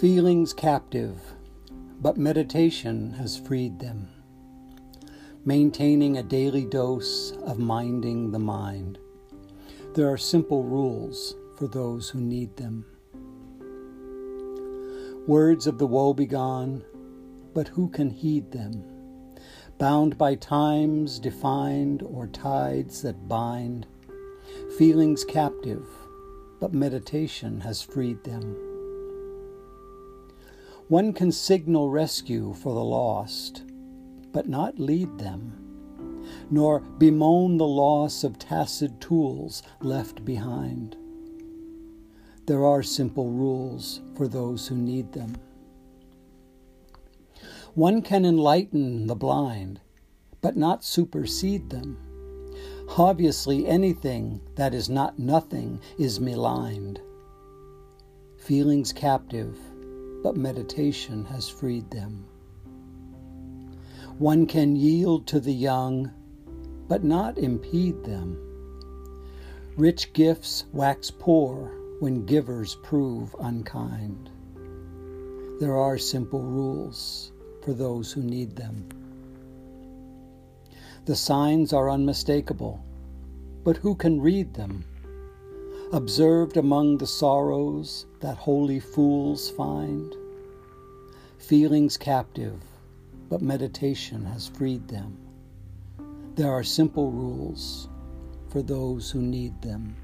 Feelings captive, but meditation has freed them, maintaining a daily dose of minding the mind. There are simple rules for those who need them. Words of the woebegone, but who can heed them? Bound by times defined or tides that bind, feelings captive, but meditation has freed them. One can signal rescue for the lost, but not lead them, nor bemoan the loss of tacit tools left behind. There are simple rules for those who need them. One can enlighten the blind, but not supersede them. Obviously, anything that is not nothing is maligned. Feelings captive, but meditation has freed them. One can yield to the young, but not impede them. Rich gifts wax poor when givers prove unkind. There are simple rules for those who need them. The signs are unmistakable, but who can read them? Observed among the sorrows that holy fools find, feelings captive, but meditation has freed them. There are simple rules for those who need them.